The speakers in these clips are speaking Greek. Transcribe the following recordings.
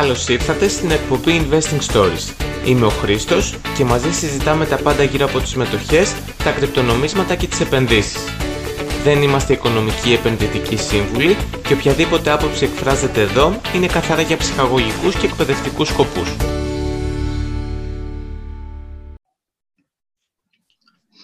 Καλώς ήρθατε στην εκπομπή Investing Stories. Είμαι ο Χρήστος και μαζί συζητάμε τα πάντα γύρω από τις μετοχές, τα κρυπτονομίσματα και τις επενδύσεις. Δεν είμαστε οικονομικοί επενδυτικοί σύμβουλοι και οποιαδήποτε άποψη εκφράζεται εδώ είναι καθαρά για ψυχαγωγικούς και εκπαιδευτικούς σκοπούς.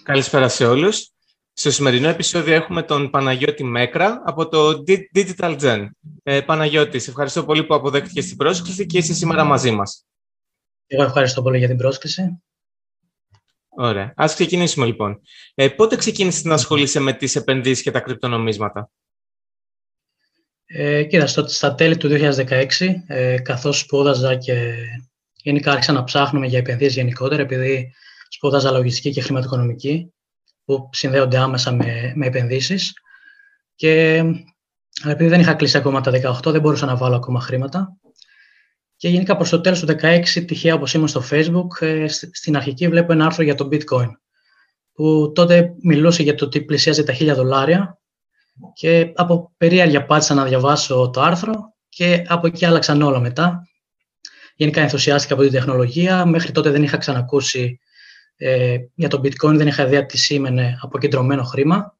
Καλησπέρα σε όλους. Στο σημερινό επεισόδιο έχουμε τον Παναγιώτη Μέκρα από το Digital Gen. Ε, Παναγιώτη, σε ευχαριστώ πολύ που αποδέχτηκες την πρόσκληση και είσαι σήμερα μαζί μας. Εγώ ευχαριστώ πολύ για την πρόσκληση. Ωραία. Ας ξεκινήσουμε λοιπόν. Ε, πότε ξεκίνησες να ασχολείσαι με τις επενδύσεις και τα κρυπτονομίσματα; Ε, κοίτα, στο, στα τέλη του 2016, ε, καθώς σπούδαζα και γενικά άρχισα να ψάχνουμε για επενδύσεις γενικότερα, επειδή σπούδαζα λογιστική και χρηματοοικονομική, που συνδέονται άμεσα με, με επενδύσεις. Και επειδή δεν είχα κλείσει ακόμα τα 18, δεν μπορούσα να βάλω ακόμα χρήματα. Και γενικά προς το τέλος του 16, τυχαία όπως ήμουν στο Facebook, ε, στην αρχική βλέπω ένα άρθρο για το bitcoin, που τότε μιλούσε για το ότι πλησιάζει τα 1000 δολάρια και από περίεργεια πάτησα να διαβάσω το άρθρο και από εκεί άλλαξαν όλα μετά. Γενικά ενθουσιάστηκα από την τεχνολογία, μέχρι τότε δεν είχα ξανακούσει ε, για το bitcoin δεν είχα ιδέα τι σήμαινε αποκεντρωμένο χρήμα.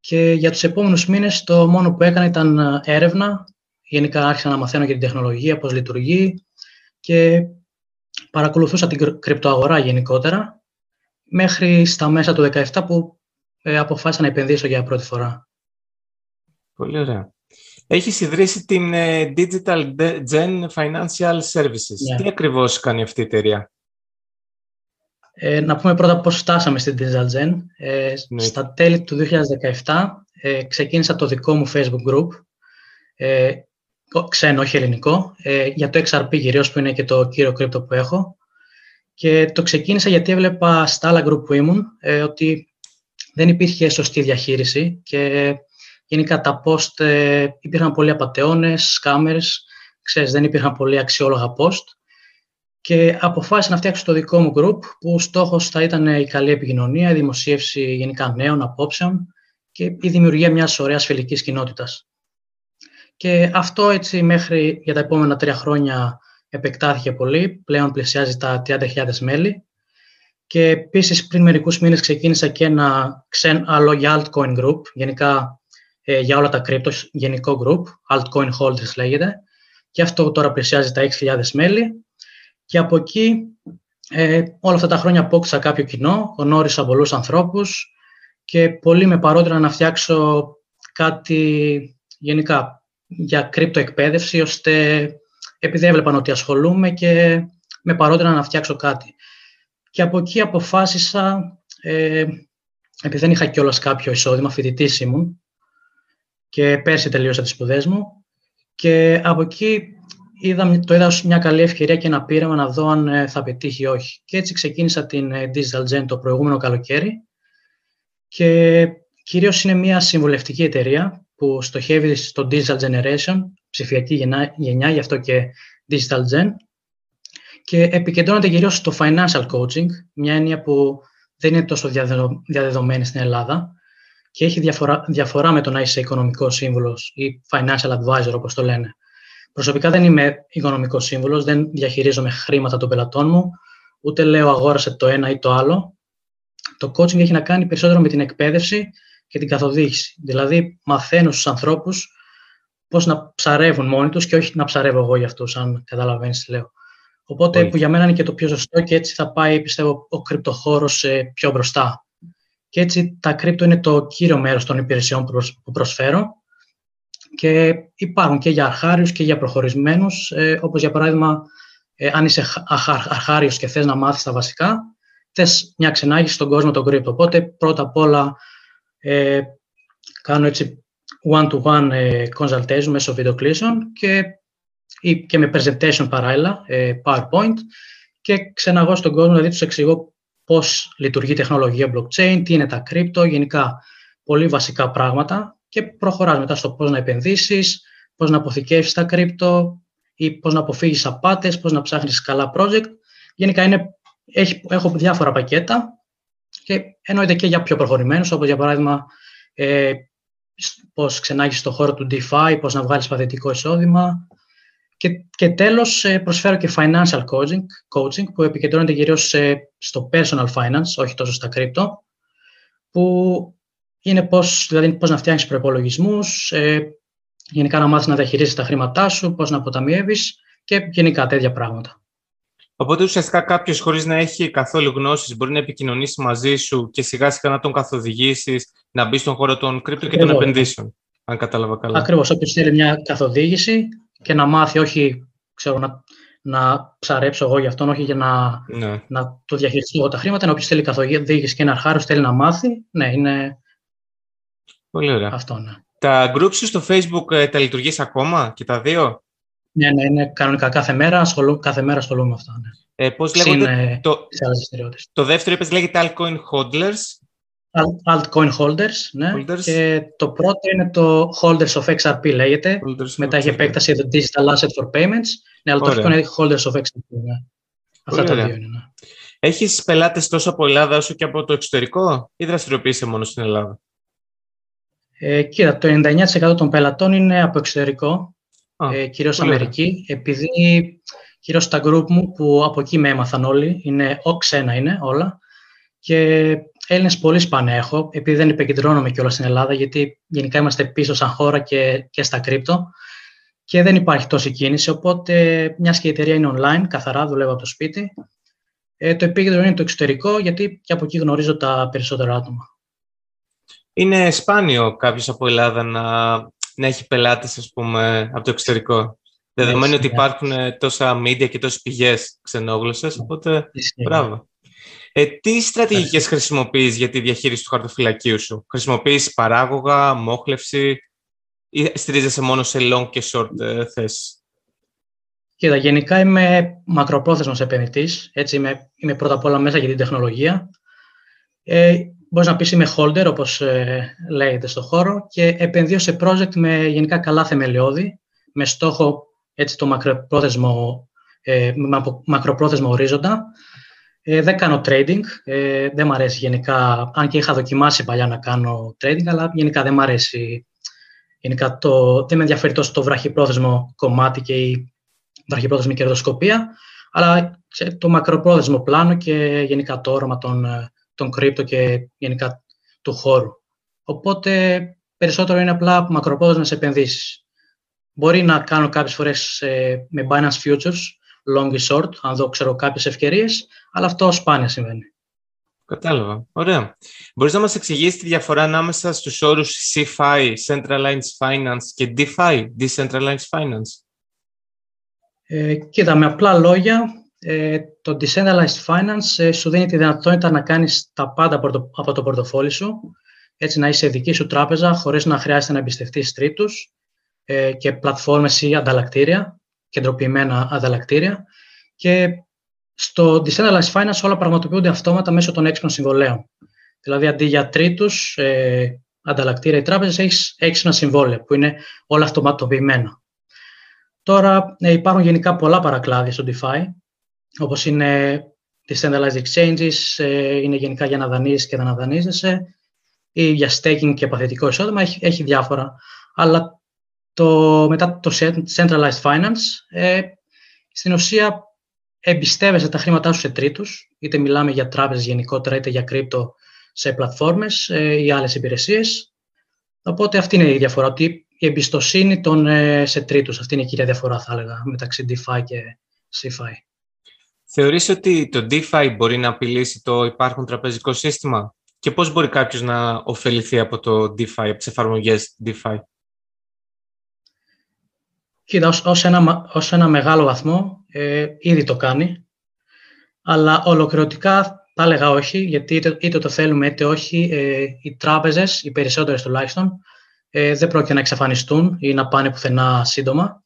Και για τους επόμενους μήνες το μόνο που έκανα ήταν ε, έρευνα. Γενικά άρχισα να μαθαίνω για την τεχνολογία, πώς λειτουργεί και παρακολουθούσα την κρυπτοαγορά γενικότερα μέχρι στα μέσα του 2017 που ε, αποφάσισα να επενδύσω για πρώτη φορά. Πολύ ωραία. Έχεις ιδρύσει την ε, Digital Gen Financial Services. Ναι. Τι ακριβώς κάνει αυτή η εταιρεία; Ε, να πούμε πρώτα πώς φτάσαμε στην Digital Gen. Ε, ναι. Στα τέλη του 2017 ε, ξεκίνησα το δικό μου Facebook group, ε, ξένο, όχι ελληνικό, ε, για το XRP κυρίως που είναι και το κύριο κρύπτο που έχω. Και το ξεκίνησα γιατί έβλεπα στα άλλα group που ήμουν ε, ότι δεν υπήρχε σωστή διαχείριση και γενικά τα post ε, υπήρχαν πολλοί απαταιώνες, scammers, ξέρεις, δεν υπήρχαν πολλοί αξιόλογα post και αποφάσισα να φτιάξω το δικό μου group που στόχος θα ήταν η καλή επικοινωνία, η δημοσίευση γενικά νέων απόψεων και η δημιουργία μιας ωραίας φιλικής κοινότητας. Και αυτό έτσι μέχρι για τα επόμενα τρία χρόνια επεκτάθηκε πολύ, πλέον πλησιάζει τα 30.000 μέλη. Και επίσης πριν μερικούς μήνες ξεκίνησα και ένα ξεν, άλλο για altcoin group, γενικά ε, για όλα τα crypto, γενικό group, altcoin holders λέγεται, και αυτό τώρα πλησιάζει τα 6.000 μέλη και από εκεί ε, όλα αυτά τα χρόνια απόκτησα κάποιο κοινό, γνώρισα πολλούς ανθρώπους και πολύ με παρότρινα να φτιάξω κάτι γενικά για κρύπτο εκπαίδευση, ώστε επειδή έβλεπαν ότι ασχολούμαι και με παρότρινα να φτιάξω κάτι. Και από εκεί αποφάσισα, ε, επειδή δεν είχα κιόλας κάποιο εισόδημα, φοιτητής ήμουν και πέρσι τελείωσα τις σπουδές μου και από εκεί είδα, το είδα ως μια καλή ευκαιρία και ένα πείραμα να δω αν ε, θα πετύχει ή όχι. Και έτσι ξεκίνησα την ε, Digital Gen το προηγούμενο καλοκαίρι και κυρίως είναι μια συμβουλευτική εταιρεία που στοχεύει στο Digital Generation, ψηφιακή γενιά, γι' αυτό και Digital Gen και επικεντρώνεται κυρίως στο financial coaching, μια έννοια που δεν είναι τόσο διαδεδομένη στην Ελλάδα και έχει διαφορά, διαφορά με το να είσαι οικονομικός σύμβουλος ή financial advisor όπως το λένε. Προσωπικά δεν είμαι οικονομικός σύμβουλος, δεν διαχειρίζομαι χρήματα των πελατών μου, ούτε λέω αγόρασε το ένα ή το άλλο. Το coaching έχει να κάνει περισσότερο με την εκπαίδευση και την καθοδήγηση. Δηλαδή, μαθαίνω στους ανθρώπους πώς να ψαρεύουν μόνοι τους και όχι να ψαρεύω εγώ για αυτούς, αν καταλαβαίνεις τι λέω. Οπότε, που για μένα είναι και το πιο σωστό και έτσι θα πάει, πιστεύω, ο κρυπτοχώρος πιο μπροστά. Και έτσι τα κρύπτο είναι το κύριο μέρος των υπηρεσιών που προσφέρω και υπάρχουν και για αρχάριους και για προχωρισμένους, ε, όπως για παράδειγμα, ε, αν είσαι αρχάριος και θες να μάθεις τα βασικά, θες μια ξενάγηση στον κόσμο των κρύπτο. Οπότε, πρώτα απ' όλα, ε, κάνω έτσι one-to-one ε, consultation μέσω βιντεοκλήσεων και, ή, και με presentation παράλληλα, ε, PowerPoint, και ξεναγώ στον κόσμο, δηλαδή τους εξηγώ πώς λειτουργεί η τεχνολογία blockchain, τι είναι τα κρύπτο, γενικά πολύ βασικά πράγματα και προχωράς μετά στο πώς να επενδύσεις, πώς να αποθηκεύσεις τα κρύπτο ή πώς να αποφύγεις απάτες, πώς να ψάχνεις καλά project. Γενικά είναι, έχει, έχω διάφορα πακέτα και εννοείται και για πιο προχωρημένους, όπως για παράδειγμα ε, πώς ξενάγεις στο χώρο του DeFi, πώς να βγάλεις παθητικό εισόδημα Και, και τέλος ε, προσφέρω και financial coaching, coaching που επικεντρώνεται κυρίως στο personal finance, όχι τόσο στα crypto, που είναι πώς, δηλαδή πώς να φτιάξεις προπολογισμούς, ε, γενικά να μάθεις να διαχειρίζεις τα χρήματά σου, πώς να αποταμιεύεις και γενικά τέτοια πράγματα. Οπότε ουσιαστικά κάποιος χωρίς να έχει καθόλου γνώσεις μπορεί να επικοινωνήσει μαζί σου και σιγά σιγά να τον καθοδηγήσεις να μπει στον χώρο των κρύπτων και των επενδύσεων. Αν κατάλαβα καλά. Ακριβώς. Όποιος θέλει μια καθοδήγηση και να μάθει, όχι ξέρω, να, να ψαρέψω εγώ για αυτόν, όχι για να, ναι. να το διαχειριστώ εγώ τα χρήματα. Να όποιος θέλει καθοδήγηση και ένα χάρο θέλει να μάθει, ναι, είναι. Πολύ ωραία. Αυτό, ναι. Τα groups σου στο Facebook ε, τα λειτουργείς ακόμα και τα δύο; Ναι, ναι, είναι κανονικά κάθε μέρα, ασχολού, κάθε μέρα ασχολούμαι με αυτά. Ναι. Ε, πώς λέγονται, το, το δεύτερο είπες λέγεται altcoin hodlers. Altcoin holders, ναι. Holders. Και το πρώτο είναι το holders of XRP λέγεται. Holders Μετά έχει επέκταση το digital asset for payments. Ναι, αλλά το αυτό είναι holders of XRP, ναι. Αυτά τα δύο είναι, ναι. Έχεις πελάτες τόσο από Ελλάδα όσο και από το εξωτερικό ή δραστηριοποιείσαι μόνο στην Ελλάδα; Ε, κοίτα, το 99% των πελατών είναι από εξωτερικό ε, κυρίως Αμερική, επειδή κυρίως τα group μου που από εκεί με έμαθαν όλοι, είναι ο ξένα είναι όλα και Έλληνες πολύ σπάνια έχω, επειδή δεν επικεντρώνομαι κιόλας στην Ελλάδα, γιατί γενικά είμαστε πίσω σαν χώρα και, και στα κρύπτο και δεν υπάρχει τόση κίνηση, οπότε μια και η εταιρεία είναι online, καθαρά δουλεύω από το σπίτι. Ε, το επίκεντρο είναι το εξωτερικό, γιατί και από εκεί γνωρίζω τα περισσότερα άτομα. Είναι σπάνιο κάποιος από Ελλάδα να να έχει πελάτες, ας πούμε, από το εξωτερικό. Δεδομένου ότι υπάρχουν ε, τόσα media και τόσες πηγές ξενόγλωσσες, οπότε μπράβο. Ε, τι στρατηγικές χρησιμοποιείς για τη διαχείριση του χαρτοφυλακίου σου; Χρησιμοποιείς παράγωγα, μόχλευση ή στηρίζεσαι μόνο σε long και short ε, θέσεις; Κοίτα, γενικά είμαι μακροπρόθεσμος επενδυτής. Έτσι είμαι, είμαι πρώτα απ' όλα μέσα για την τεχνολογία. Ε, Μπορείς να πεις είμαι holder, όπως ε, λέγεται στο χώρο, και επενδύω σε project με γενικά καλά θεμελιώδη, με στόχο έτσι, το μακροπρόθεσμο, ε, μακροπρόθεσμο ορίζοντα. Ε, δεν κάνω trading, ε, δεν μου αρέσει γενικά, αν και είχα δοκιμάσει παλιά να κάνω trading, αλλά γενικά δεν μου αρέσει, γενικά το, δεν με ενδιαφέρει τόσο το βραχυπρόθεσμο κομμάτι και η βραχυπρόθεσμη κερδοσκοπία, αλλά το μακροπρόθεσμο πλάνο και γενικά το όρομα των ε, των κρύπτο και γενικά του χώρου. Οπότε περισσότερο είναι απλά μακροπρόθεσμες επενδύσεις. Μπορεί να κάνω κάποιες φορές ε, με Binance Futures, long ή short, αν δω ξέρω κάποιες ευκαιρίες, αλλά αυτό σπάνια συμβαίνει. Κατάλαβα. Ωραία. Μπορείς να μας εξηγήσεις τη διαφορά ανάμεσα στους όρους CFI, Centralized Finance και DeFi, Decentralized Finance; Ε, κοίτα, με απλά λόγια, ε, το Decentralized Finance ε, σου δίνει τη δυνατότητα να κάνεις τα πάντα από το, από το πορτοφόλι σου, έτσι να είσαι δική σου τράπεζα χωρίς να χρειάζεται να εμπιστευτείς τρίτους ε, και πλατφόρμες ή ανταλλακτήρια, κεντροποιημένα ανταλλακτήρια. Και στο Decentralized Finance όλα πραγματοποιούνται αυτόματα μέσω των έξυπνων συμβολέων. Δηλαδή, αντί για τρίτους ε, ανταλλακτήρια ή τράπεζες, έχεις, έχεις ένα συμβόλαιο που είναι όλα αυτοματοποιημένα. Τώρα ε, υπάρχουν γενικά πολλά παρακλάδια στο DeFi όπως είναι decentralized exchanges, ε, είναι γενικά για να δανείζεις και να δανείζεσαι, ή για staking και παθητικό εισόδημα, έχει, έχει διάφορα. Αλλά το, μετά το centralized finance, ε, στην ουσία εμπιστεύεσαι τα χρήματά σου σε τρίτους, είτε μιλάμε για τράπεζες γενικότερα, είτε για κρύπτο σε πλατφόρμες ε, ή άλλες υπηρεσίες. Οπότε αυτή είναι η διαφορά, ότι η εμπιστοσύνη των, ε, σε τρίτους, αυτή είναι η κύρια διαφορά θα έλεγα μεταξύ DeFi και CeFi. Θεωρείς ότι το DeFi μπορεί να απειλήσει το υπάρχον τραπεζικό σύστημα; Και πώς μπορεί κάποιος να ωφεληθεί από το DeFi, από τις εφαρμογές DeFi; Κοίτα, ως, ένα, ως ένα μεγάλο βαθμό ε, ήδη το κάνει, αλλά ολοκληρωτικά θα έλεγα όχι, γιατί είτε, το θέλουμε είτε όχι, ε, οι τράπεζες, οι περισσότερες τουλάχιστον, ε, δεν πρόκειται να εξαφανιστούν ή να πάνε πουθενά σύντομα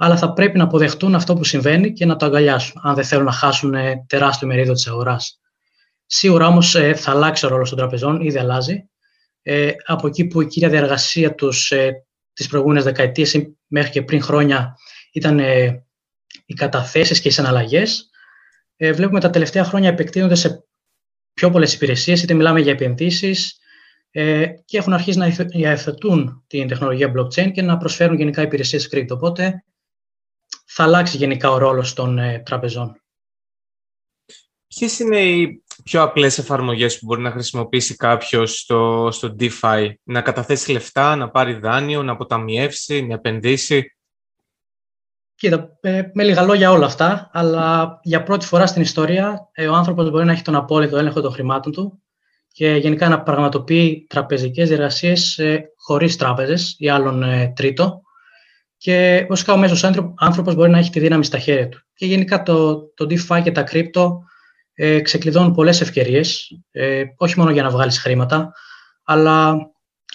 αλλά θα πρέπει να αποδεχτούν αυτό που συμβαίνει και να το αγκαλιάσουν, αν δεν θέλουν να χάσουν ε, τεράστιο μερίδιο της αγοράς. Σίγουρα όμως ε, θα αλλάξει ο ρόλος των τραπεζών, ήδη αλλάζει. Ε, από εκεί που η κύρια διαργασία τους ε, τις προηγούμενες δεκαετίες μέχρι και πριν χρόνια ήταν ε, οι καταθέσεις και οι συναλλαγές, ε, βλέπουμε τα τελευταία χρόνια επεκτείνονται σε πιο πολλές υπηρεσίες, είτε μιλάμε για επενδύσεις ε, και έχουν αρχίσει να υιοθετούν την τεχνολογία blockchain και να προσφέρουν γενικά υπηρεσίες crypto. Οπότε θα αλλάξει γενικά ο ρόλος των ε, τραπεζών. Ποιες είναι οι πιο απλές εφαρμογές που μπορεί να χρησιμοποιήσει κάποιος στο, στο DeFi, να καταθέσει λεφτά, να πάρει δάνειο, να αποταμιεύσει, να επενδύσει; Κοίτα, ε, με λίγα λόγια όλα αυτά, αλλά για πρώτη φορά στην ιστορία ε, ο άνθρωπος μπορεί να έχει τον απόλυτο έλεγχο των χρημάτων του και γενικά να πραγματοποιεί τραπεζικές διεργασίες χωρίς τράπεζες ή άλλον τρίτο, και βασικά ο μέσος άνθρωπος μπορεί να έχει τη δύναμη στα χέρια του. Και γενικά το, το DeFi και τα κρύπτο ε, ξεκλειδώνουν πολλές ευκαιρίες, ε, όχι μόνο για να βγάλεις χρήματα, αλλά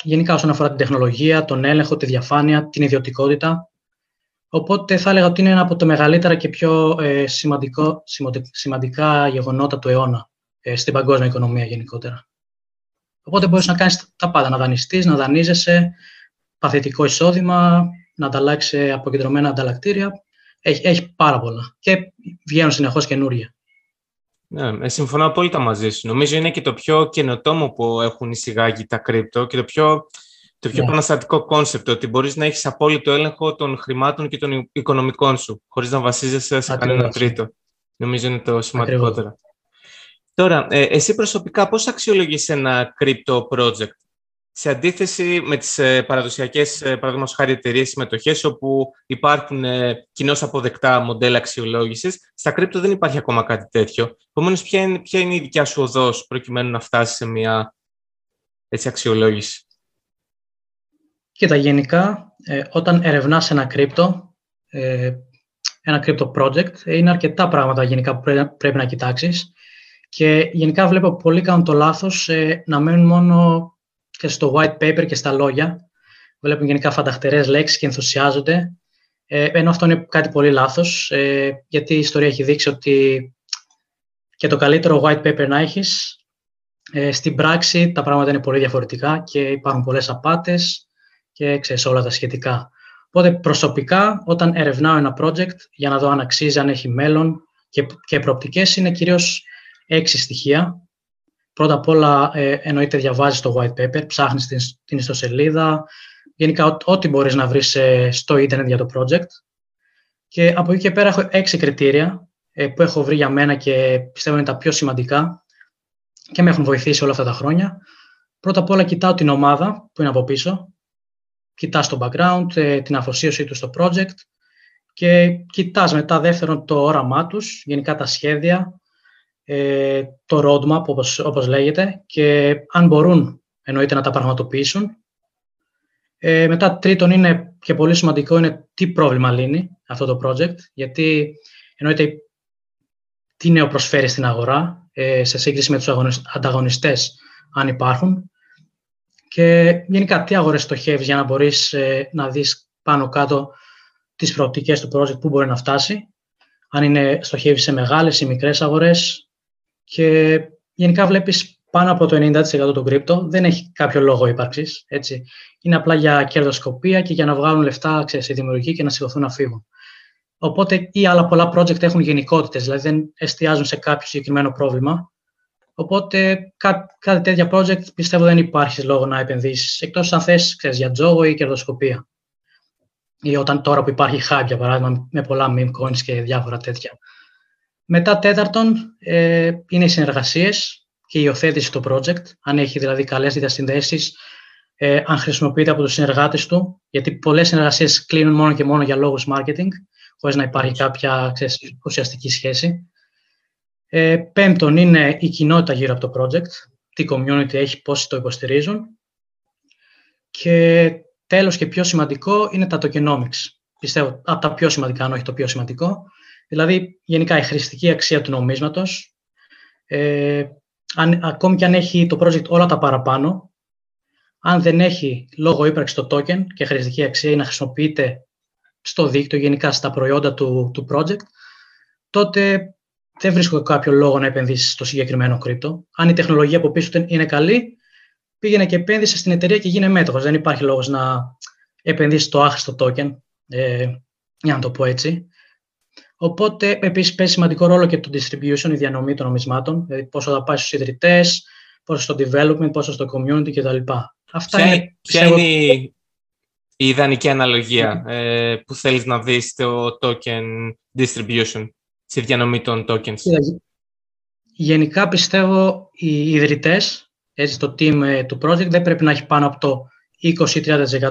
γενικά όσον αφορά την τεχνολογία, τον έλεγχο, τη διαφάνεια, την ιδιωτικότητα. Οπότε θα έλεγα ότι είναι ένα από τα μεγαλύτερα και πιο ε, σημαντικό, σημαντικά γεγονότα του αιώνα ε, στην παγκόσμια οικονομία γενικότερα. Οπότε μπορείς να κάνεις τα πάντα, να δανειστείς, να δανείζεσαι, παθητικό εισόδημα, να ανταλλάξεις αποκεντρωμένα ανταλλακτήρια. Έχει, έχει πάρα πολλά και βγαίνουν συνεχώς καινούργια. Ναι, ε, συμφωνώ απόλυτα μαζί σου. Νομίζω είναι και το πιο καινοτόμο που έχουν εισαγάγει τα crypto και το πιο, το πιο ναι. επαναστατικό concept, ότι μπορείς να έχεις απόλυτο έλεγχο των χρημάτων και των οικονομικών σου, χωρίς να βασίζεσαι σε κανένα τρίτο. Νομίζω είναι το σημαντικότερο. Τώρα, ε, εσύ προσωπικά πώς αξιολογείς ένα crypto project? Σε αντίθεση με τις ε, παραδοσιακές, ε, παραδείγματος χάρη εταιρείες συμμετοχές, όπου υπάρχουν ε, κοινώς αποδεκτά μοντέλα αξιολόγησης, στα κρύπτο δεν υπάρχει ακόμα κάτι τέτοιο. Επομένως, ποια είναι, ποια είναι η δικιά σου οδός προκειμένου να φτάσεις σε μια έτσι, αξιολόγηση; Κοίτα, γενικά, όταν ερευνάς ένα κρύπτο, ένα κρύπτο project, είναι αρκετά πράγματα γενικά που πρέπει να κοιτάξεις και γενικά βλέπω πολλοί κάνουν το λάθος να μένουν μόνο και στο white paper και στα λόγια. Βλέπουν γενικά φανταχτερές λέξεις και ενθουσιάζονται. Ε, ενώ αυτό είναι κάτι πολύ λάθος, ε, γιατί η ιστορία έχει δείξει ότι και το καλύτερο white paper να έχεις, ε, στην πράξη τα πράγματα είναι πολύ διαφορετικά και υπάρχουν πολλές απάτες και ξέρεις όλα τα σχετικά. Οπότε προσωπικά όταν ερευνάω ένα project για να δω αν αξίζει, αν έχει μέλλον και, και προοπτικές είναι κυρίως έξι στοιχεία Πρώτα απ' όλα, ε, εννοείται διαβάζεις το white paper, ψάχνεις την, την ιστοσελίδα, γενικά ό,τι μπορείς να βρεις ε, στο ίντερνετ για το project. Και από εκεί και πέρα έχω έξι κριτήρια ε, που έχω βρει για μένα και πιστεύω είναι τα πιο σημαντικά και με έχουν βοηθήσει όλα αυτά τα χρόνια. Πρώτα απ' όλα κοιτάω την ομάδα που είναι από πίσω, κοιτάς το background, ε, την αφοσίωσή τους στο project και κοιτάς μετά δεύτερον το όραμά τους, γενικά τα σχέδια, ε, το roadmap, όπως, όπως λέγεται, και αν μπορούν εννοείται να τα πραγματοποιήσουν. Ε, μετά τρίτον είναι και πολύ σημαντικό είναι τι πρόβλημα λύνει αυτό το project, γιατί εννοείται τι νέο προσφέρει στην αγορά ε, σε σύγκριση με τους ανταγωνιστές αν υπάρχουν και γενικά τι αγορές στοχεύεις για να μπορείς ε, να δεις πάνω κάτω τις προοπτικές του project που μπορεί να φτάσει αν είναι στοχεύεις σε μεγάλες ή μικρές αγορές και γενικά βλέπεις πάνω από το 90% των κρύπτο δεν έχει κάποιο λόγο ύπαρξης. Είναι απλά για κερδοσκοπία και για να βγάλουν λεφτά ξέρεις, οι δημιουργοί και να σηκωθούν να φύγουν. Οπότε ή άλλα πολλά project έχουν γενικότητες, δηλαδή δεν εστιάζουν σε κάποιο συγκεκριμένο πρόβλημα. Οπότε κά, κάτι τέτοια project πιστεύω δεν υπάρχει λόγο να επενδύσεις, εκτός αν θες για τζόγο ή κερδοσκοπία. Ή όταν τώρα που υπάρχει hype, για παράδειγμα, με πολλά meme coins και διάφορα τέτοια. Μετά τέταρτον ε, είναι οι συνεργασίες και η υιοθέτηση του project, αν έχει δηλαδή καλές διασυνδέσεις, ε, αν χρησιμοποιείται από τους συνεργάτες του, γιατί πολλές συνεργασίες κλείνουν μόνο και μόνο για λόγους marketing, χωρίς να υπάρχει κάποια ξέρεις, ουσιαστική σχέση. Ε, πέμπτον είναι η κοινότητα γύρω από το project, τι community έχει, πόσοι το υποστηρίζουν. Και τέλος και πιο σημαντικό είναι τα tokenomics. Πιστεύω από τα πιο σημαντικά, αν όχι το πιο σημαντικό, Δηλαδή, γενικά η χρηστική αξία του νομίσματος, ε, αν, ακόμη και αν έχει το project όλα τα παραπάνω, αν δεν έχει λόγο ύπαρξης το token και χρηστική αξία ή να χρησιμοποιείται στο δίκτυο, γενικά στα προϊόντα του, του project, τότε δεν βρίσκω κάποιο λόγο να επενδύσεις στο συγκεκριμένο κρύπτο. Αν η τεχνολογία από πίσω είναι καλή, πήγαινε και επένδυσε στην εταιρεία και γίνε μέτοχος. Δεν υπάρχει λόγος να επενδύσεις το άχρηστο token, ε, για να το πω έτσι. Οπότε, επίσης, παίζει σημαντικό ρόλο και το distribution, η διανομή των νομισμάτων, δηλαδή πόσο θα πάει στους ιδρυτές, πόσο στο development, πόσο στο community κτλ. Αυτά ποια, είναι, ποια είναι η, η ιδανική αναλογία ε, που θέλεις να δεις στο token distribution, στη διανομή των tokens; Γενικά πιστεύω οι ιδρυτές, έτσι το team ε, του project δεν πρέπει να έχει πάνω από το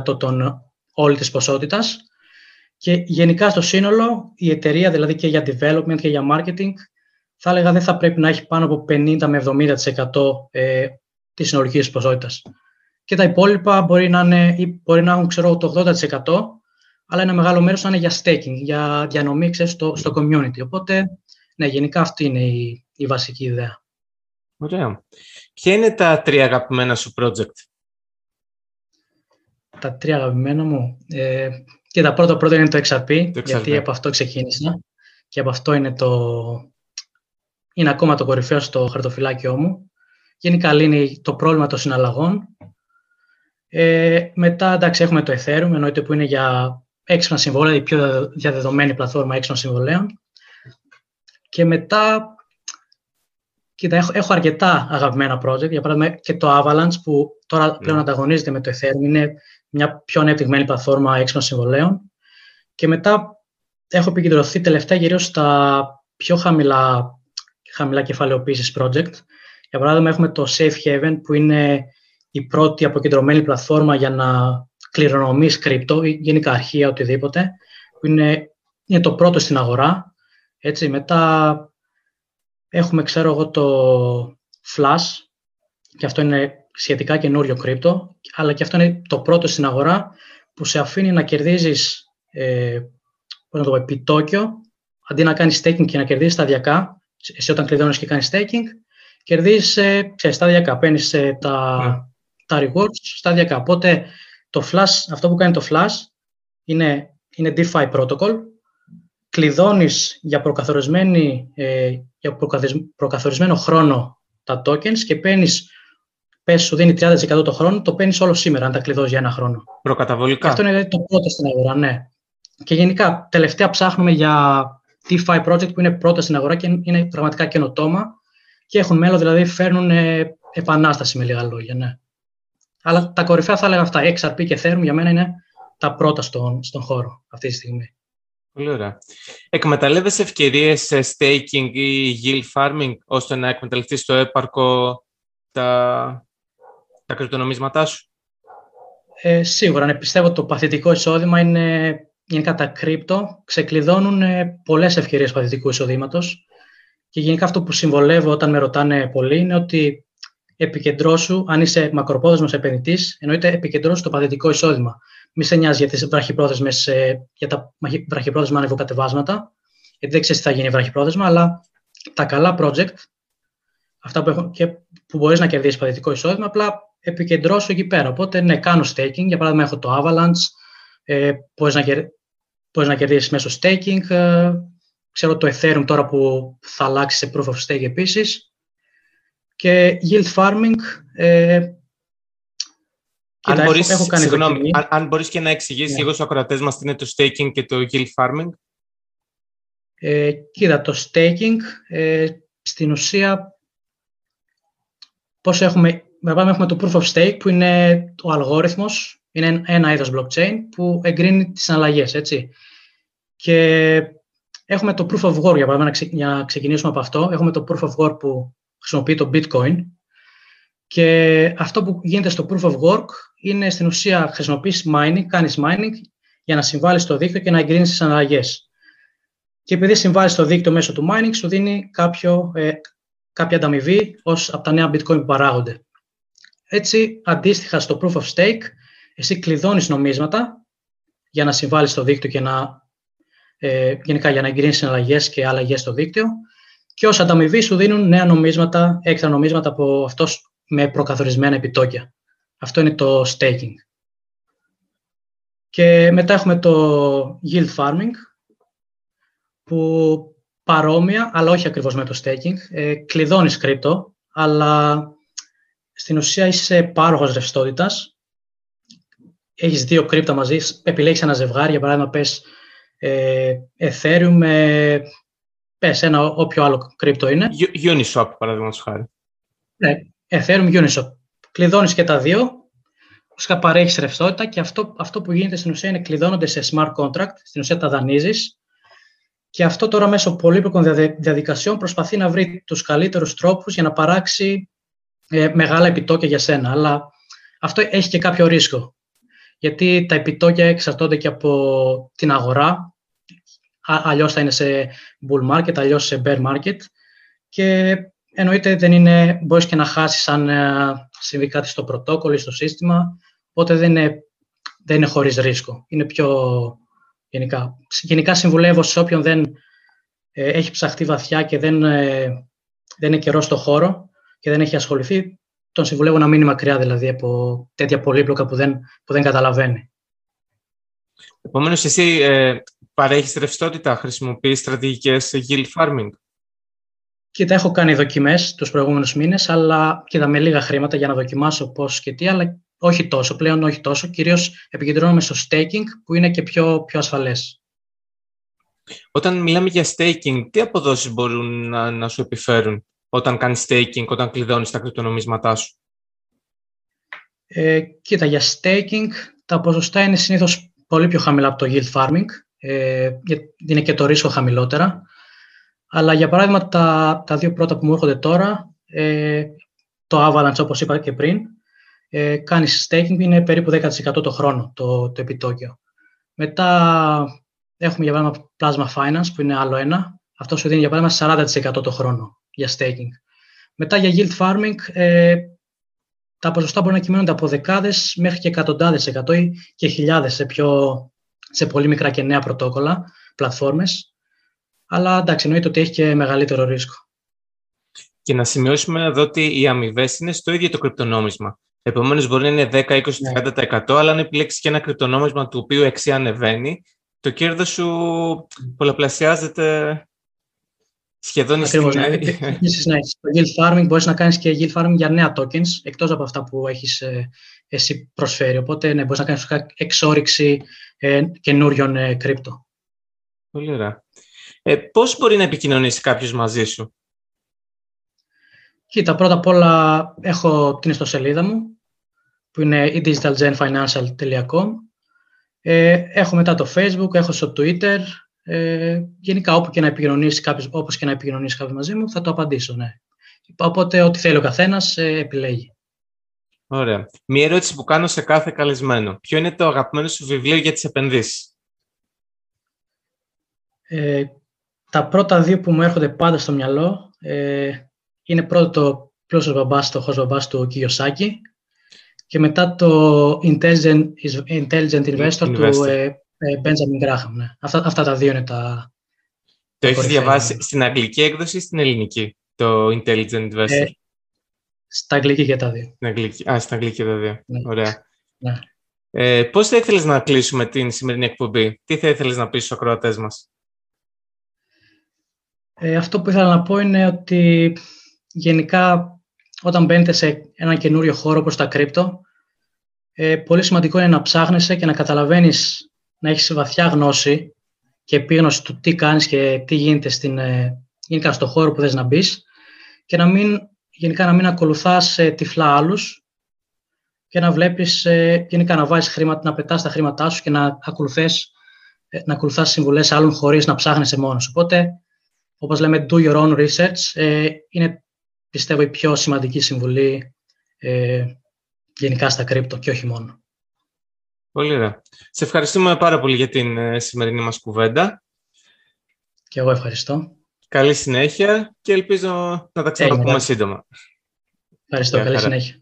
20-30% των όλη της ποσότητας και γενικά στο σύνολο η εταιρεία, δηλαδή και για development και για marketing, θα έλεγα δεν θα πρέπει να έχει πάνω από 50 με 70% ε, της συνολικής ποσότητας. Και τα υπόλοιπα μπορεί να, είναι, ή μπορεί να έχουν ξέρω, το 80%, αλλά ένα μεγάλο μέρος να είναι για staking, για διανομή ξέρεις, στο, στο community. Οπότε, ναι, γενικά αυτή είναι η, η βασική ιδέα. Ωραία. Ποια είναι τα τρία αγαπημένα σου project? Τα τρία αγαπημένα μου. Ε, και τα πρώτα πρώτα είναι το XRP, το γιατί από αυτό ξεκίνησα και από αυτό είναι, το... είναι ακόμα το κορυφαίο στο χαρτοφυλάκιό μου. Γενικά λύνει το πρόβλημα των συναλλαγών. Ε, μετά, εντάξει, έχουμε το Ethereum, εννοείται που είναι για έξυπνα συμβόλαια, η πιο διαδεδομένη πλατφόρμα έξυπνων συμβολέων. Και μετά, κοίτα, έχω, έχω αρκετά αγαπημένα project, για παράδειγμα και το Avalanche, που τώρα πλέον ναι. ανταγωνίζεται με το Ethereum, είναι μια πιο ανεπτυγμένη πλατφόρμα έξυπνων συμβολέων. Και μετά έχω επικεντρωθεί τελευταία γύρω στα πιο χαμηλά, χαμηλά κεφαλαιοποίησης project. Για παράδειγμα, έχουμε το Safe Haven, που είναι η πρώτη αποκεντρωμένη πλατφόρμα για να κληρονομείς κρυπτο ή γενικά αρχεία, οτιδήποτε, που είναι, είναι το πρώτο στην αγορά. Έτσι, μετά έχουμε, ξέρω εγώ, το Flash, και αυτό είναι σχετικά καινούριο κρύπτο, αλλά και αυτό είναι το πρώτο στην αγορά που σε αφήνει να κερδίζεις ε, να το επιτόκιο, αντί να κάνεις staking και να κερδίζεις σταδιακά, εσύ όταν κλειδώνεις και κάνεις staking, κερδίζεις ε, σταδιακά, παίρνεις ε, τα, yeah. Ναι. τα rewards σταδιακά. Οπότε το flash, αυτό που κάνει το flash είναι, είναι DeFi protocol, κλειδώνεις για, προκαθορισμένη, ε, για προκαθορισμένο χρόνο τα tokens και παίρνεις πες σου δίνει 30% το χρόνο, το παίρνεις όλο σήμερα, αν τα κλειδώσεις για ένα χρόνο. Προκαταβολικά. αυτό είναι το πρώτο στην αγορά, ναι. Και γενικά, τελευταία ψάχνουμε για DeFi project που είναι πρώτα στην αγορά και είναι πραγματικά καινοτόμα και έχουν μέλλον, δηλαδή φέρνουν ε, επανάσταση με λίγα λόγια, ναι. Αλλά τα κορυφαία θα έλεγα αυτά, XRP και Ethereum για μένα είναι τα πρώτα στον, στον χώρο αυτή τη στιγμή. Πολύ ωραία. Εκμεταλλεύεσαι ευκαιρίες staking ή yield farming ώστε να εκμεταλλευτείς το έπαρκο τα, τα κρυπτονομίσματά σου; Ε, σίγουρα, ναι, πιστεύω ότι το παθητικό εισόδημα είναι, είναι κατά κρύπτο. Ξεκλειδώνουν ε, πολλές ευκαιρίες παθητικού εισοδήματος. Και γενικά αυτό που συμβολεύω όταν με ρωτάνε πολλοί είναι ότι επικεντρώσου, αν είσαι μακροπρόθεσμος επενδυτής, εννοείται επικεντρώσου το παθητικό εισόδημα. Μη σε νοιάζει για, τις ε, για τα βραχυπρόθεσμα ανεβοκατεβάσματα, γιατί δεν ξέρεις τι θα γίνει βραχυπρόθεσμα, αλλά τα καλά project αυτά που, έχω, και που μπορείς να κερδίσεις παθητικό εισόδημα, απλά επικεντρώσω εκεί πέρα. Οπότε, ναι, κάνω staking. Για παράδειγμα, έχω το Avalanche, ε, μπορείς, να, μπορείς να κερδίσεις μέσω staking. Ε, ξέρω το Ethereum τώρα που θα αλλάξει σε Proof of Stake επίσης. Και yield farming, ε, αν, κοίτα, μπορείς, έχω, κάνει συγγνώμη, αν, αν, μπορείς και να εξηγήσεις yeah. Ναι. λίγο στους ακροατές μας τι είναι το staking και το yield farming. Ε, κοίτα, το staking ε, στην ουσία πώς έχουμε, έχουμε το proof of stake που είναι ο αλγόριθμος, είναι ένα είδος blockchain που εγκρίνει τις αναλλαγές, έτσι. Και έχουμε το proof of work, για παράδειγμα, για να ξεκινήσουμε από αυτό, έχουμε το proof of work που χρησιμοποιεί το bitcoin και αυτό που γίνεται στο proof of work είναι στην ουσία χρησιμοποιείς mining, κάνεις mining για να συμβάλλεις στο δίκτυο και να εγκρίνεις τις αναλλαγές. Και επειδή συμβάλλεις στο δίκτυο μέσω του mining, σου δίνει κάποιο, ε, κάποια ανταμοιβή ως από τα νέα bitcoin που παράγονται. Έτσι, αντίστοιχα στο proof of stake, εσύ κλειδώνεις νομίσματα για να συμβάλλεις στο δίκτυο και να, ε, γενικά για να εγκρίνεις συναλλαγές και αλλαγές στο δίκτυο και ως ανταμοιβή σου δίνουν νέα νομίσματα, έξτρα νομίσματα από αυτός με προκαθορισμένα επιτόκια. Αυτό είναι το staking. Και μετά έχουμε το yield farming, που παρόμοια, αλλά όχι ακριβώς με το staking. Ε, κλειδώνεις κρύπτο, αλλά στην ουσία είσαι πάροχος ρευστότητας. Έχεις δύο κρύπτα μαζί, επιλέγεις ένα ζευγάρι, για παράδειγμα πες ε, Ethereum με πες ένα όποιο άλλο κρύπτο είναι. Uniswap, παράδειγμα χάρη. Ναι, Ethereum Uniswap. Κλειδώνεις και τα δύο, ουσιαστικά παρέχεις ρευστότητα και αυτό, αυτό που γίνεται στην ουσία είναι κλειδώνονται σε smart contract, στην ουσία τα δανείζεις. Και αυτό τώρα μέσω πολύπλοκων διαδικασιών προσπαθεί να βρει τους καλύτερους τρόπους για να παράξει ε, μεγάλα επιτόκια για σένα. Αλλά αυτό έχει και κάποιο ρίσκο. Γιατί τα επιτόκια εξαρτώνται και από την αγορά. Αλλιώς θα είναι σε bull market, αλλιώς σε bear market. Και εννοείται δεν είναι, μπορείς και να χάσεις αν ε, συμβεί κάτι στο πρωτόκολλο ή στο σύστημα, οπότε δεν είναι, δεν είναι χωρίς ρίσκο. Είναι πιο γενικά. Γενικά συμβουλεύω σε όποιον δεν ε, έχει ψαχτεί βαθιά και δεν, ε, δεν είναι καιρός στο χώρο και δεν έχει ασχοληθεί, τον συμβουλεύω να μείνει μακριά δηλαδή από τέτοια πολύπλοκα που δεν, που δεν καταλαβαίνει. Επομένως, εσύ ε, παρέχεις ρευστότητα, χρησιμοποιείς στρατηγικές yield farming; Κοίτα, έχω κάνει δοκιμές τους προηγούμενους μήνες, αλλά κοίτα με λίγα χρήματα για να δοκιμάσω πώς και τι, αλλά όχι τόσο, πλέον όχι τόσο. Κυρίως επικεντρώνομαι στο staking, που είναι και πιο, πιο ασφαλές. Όταν μιλάμε για staking, τι αποδόσεις μπορούν να, να σου επιφέρουν; Όταν κάνεις staking, όταν κλειδώνεις τα κρυπτονομίσματά σου; Ε, κοίτα, για staking τα ποσοστά είναι συνήθως πολύ πιο χαμηλά από το yield farming. Ε, είναι και το ρίσκο χαμηλότερα. Αλλά για παράδειγμα τα, τα δύο πρώτα που μου έρχονται τώρα, ε, το Avalanche όπως είπα και πριν, ε, κάνεις staking είναι περίπου 10% το χρόνο το, το επιτόκιο. Μετά έχουμε για παράδειγμα Plasma Finance που είναι άλλο ένα. Αυτό σου δίνει για παράδειγμα 40% το χρόνο για staking. Μετά για yield farming ε, τα ποσοστά μπορεί να κυμαίνονται από δεκάδες μέχρι και εκατοντάδες εκατό ή και χιλιάδες σε, πιο, σε πολύ μικρά και νέα πρωτόκολλα, πλατφόρμες. Αλλά εντάξει, εννοείται ότι έχει και μεγαλύτερο ρίσκο. Και να σημειώσουμε εδώ ότι οι αμοιβές είναι στο ίδιο το κρυπτονόμισμα. Επομένως, μπορεί να είναι 10, 20, 30%, αλλά αν επιλέξεις και ένα κρυπτονόμισμα του οποίου εξή ανεβαίνει, το κέρδος σου πολλαπλασιάζεται σχεδόν Ακριβώς, ναι. Επίσης, ναι, στο yield farming μπορείς να κάνεις και yield farming για νέα tokens, εκτός από αυτά που έχεις ε, εσύ προσφέρει. Οπότε, ναι, μπορείς να κάνεις εξόριξη ε, καινούριων ε, κρύπτο. Πολύ ωραία. Ε, πώς μπορεί να επικοινωνήσει κάποιος μαζί σου; Κοίτα, πρώτα απ' όλα έχω την ιστοσελίδα μου, που είναι digitalgenfinancial.com. Ε, έχω μετά το Facebook, έχω στο Twitter. Ε, γενικά, όπου και να επικοινωνήσει κάποιος, όπως και να επικοινωνήσει κάποιος μαζί μου, θα το απαντήσω, ναι. Οπότε, ό,τι θέλει ο καθένας, ε, επιλέγει. Ωραία. Μία ερώτηση που κάνω σε κάθε καλεσμένο. Ποιο είναι το αγαπημένο σου βιβλίο για τις επενδύσεις; Ε, τα πρώτα δύο που μου έρχονται πάντα στο μυαλό ε, είναι πρώτο το πλούσιος μπαμπάς, το χος μπαμπάς του Κiyosaki και μετά το Intelligent, Intelligent Investor, του ε, ε, Benjamin Graham. Ναι. Αυτά, αυτά τα δύο είναι τα... Το έχεις διαβάσει στην αγγλική έκδοση ή στην ελληνική, το Intelligent Investor. Ε, στα αγγλική και τα δύο. Στην αγγλική, α, στα αγγλική και τα δύο. Ναι. Ωραία. Ναι. Ε, πώς θα ήθελες να κλείσουμε την σημερινή εκπομπή, τι θα ήθελες να πεις στους ακροατές μας; Ε, αυτό που ήθελα να πω είναι ότι γενικά όταν μπαίνετε σε ένα καινούριο χώρο όπως τα κρύπτο, ε, πολύ σημαντικό είναι να ψάχνεσαι και να καταλαβαίνεις, να έχεις βαθιά γνώση και επίγνωση του τι κάνεις και τι γίνεται στην, ε, γενικά στο χώρο που θες να μπεις και να μην, γενικά να μην ακολουθάς ε, τυφλά άλλους και να βλέπεις, ε, γενικά να βάζεις χρήματα, να πετάς τα χρήματά σου και να ακολουθείς ε, να ακολουθάς συμβουλές άλλων χωρίς να ψάχνεσαι μόνος. Οπότε, όπως λέμε, do your own research, ε, είναι πιστεύω η πιο σημαντική συμβουλή ε, γενικά στα κρύπτο και όχι μόνο. Πολύ ωραία. Σε ευχαριστούμε πάρα πολύ για την ε, σημερινή μας κουβέντα. Και εγώ ευχαριστώ. Καλή συνέχεια και ελπίζω να τα ξαναπούμε σύντομα. Ευχαριστώ. Καλή συνέχεια.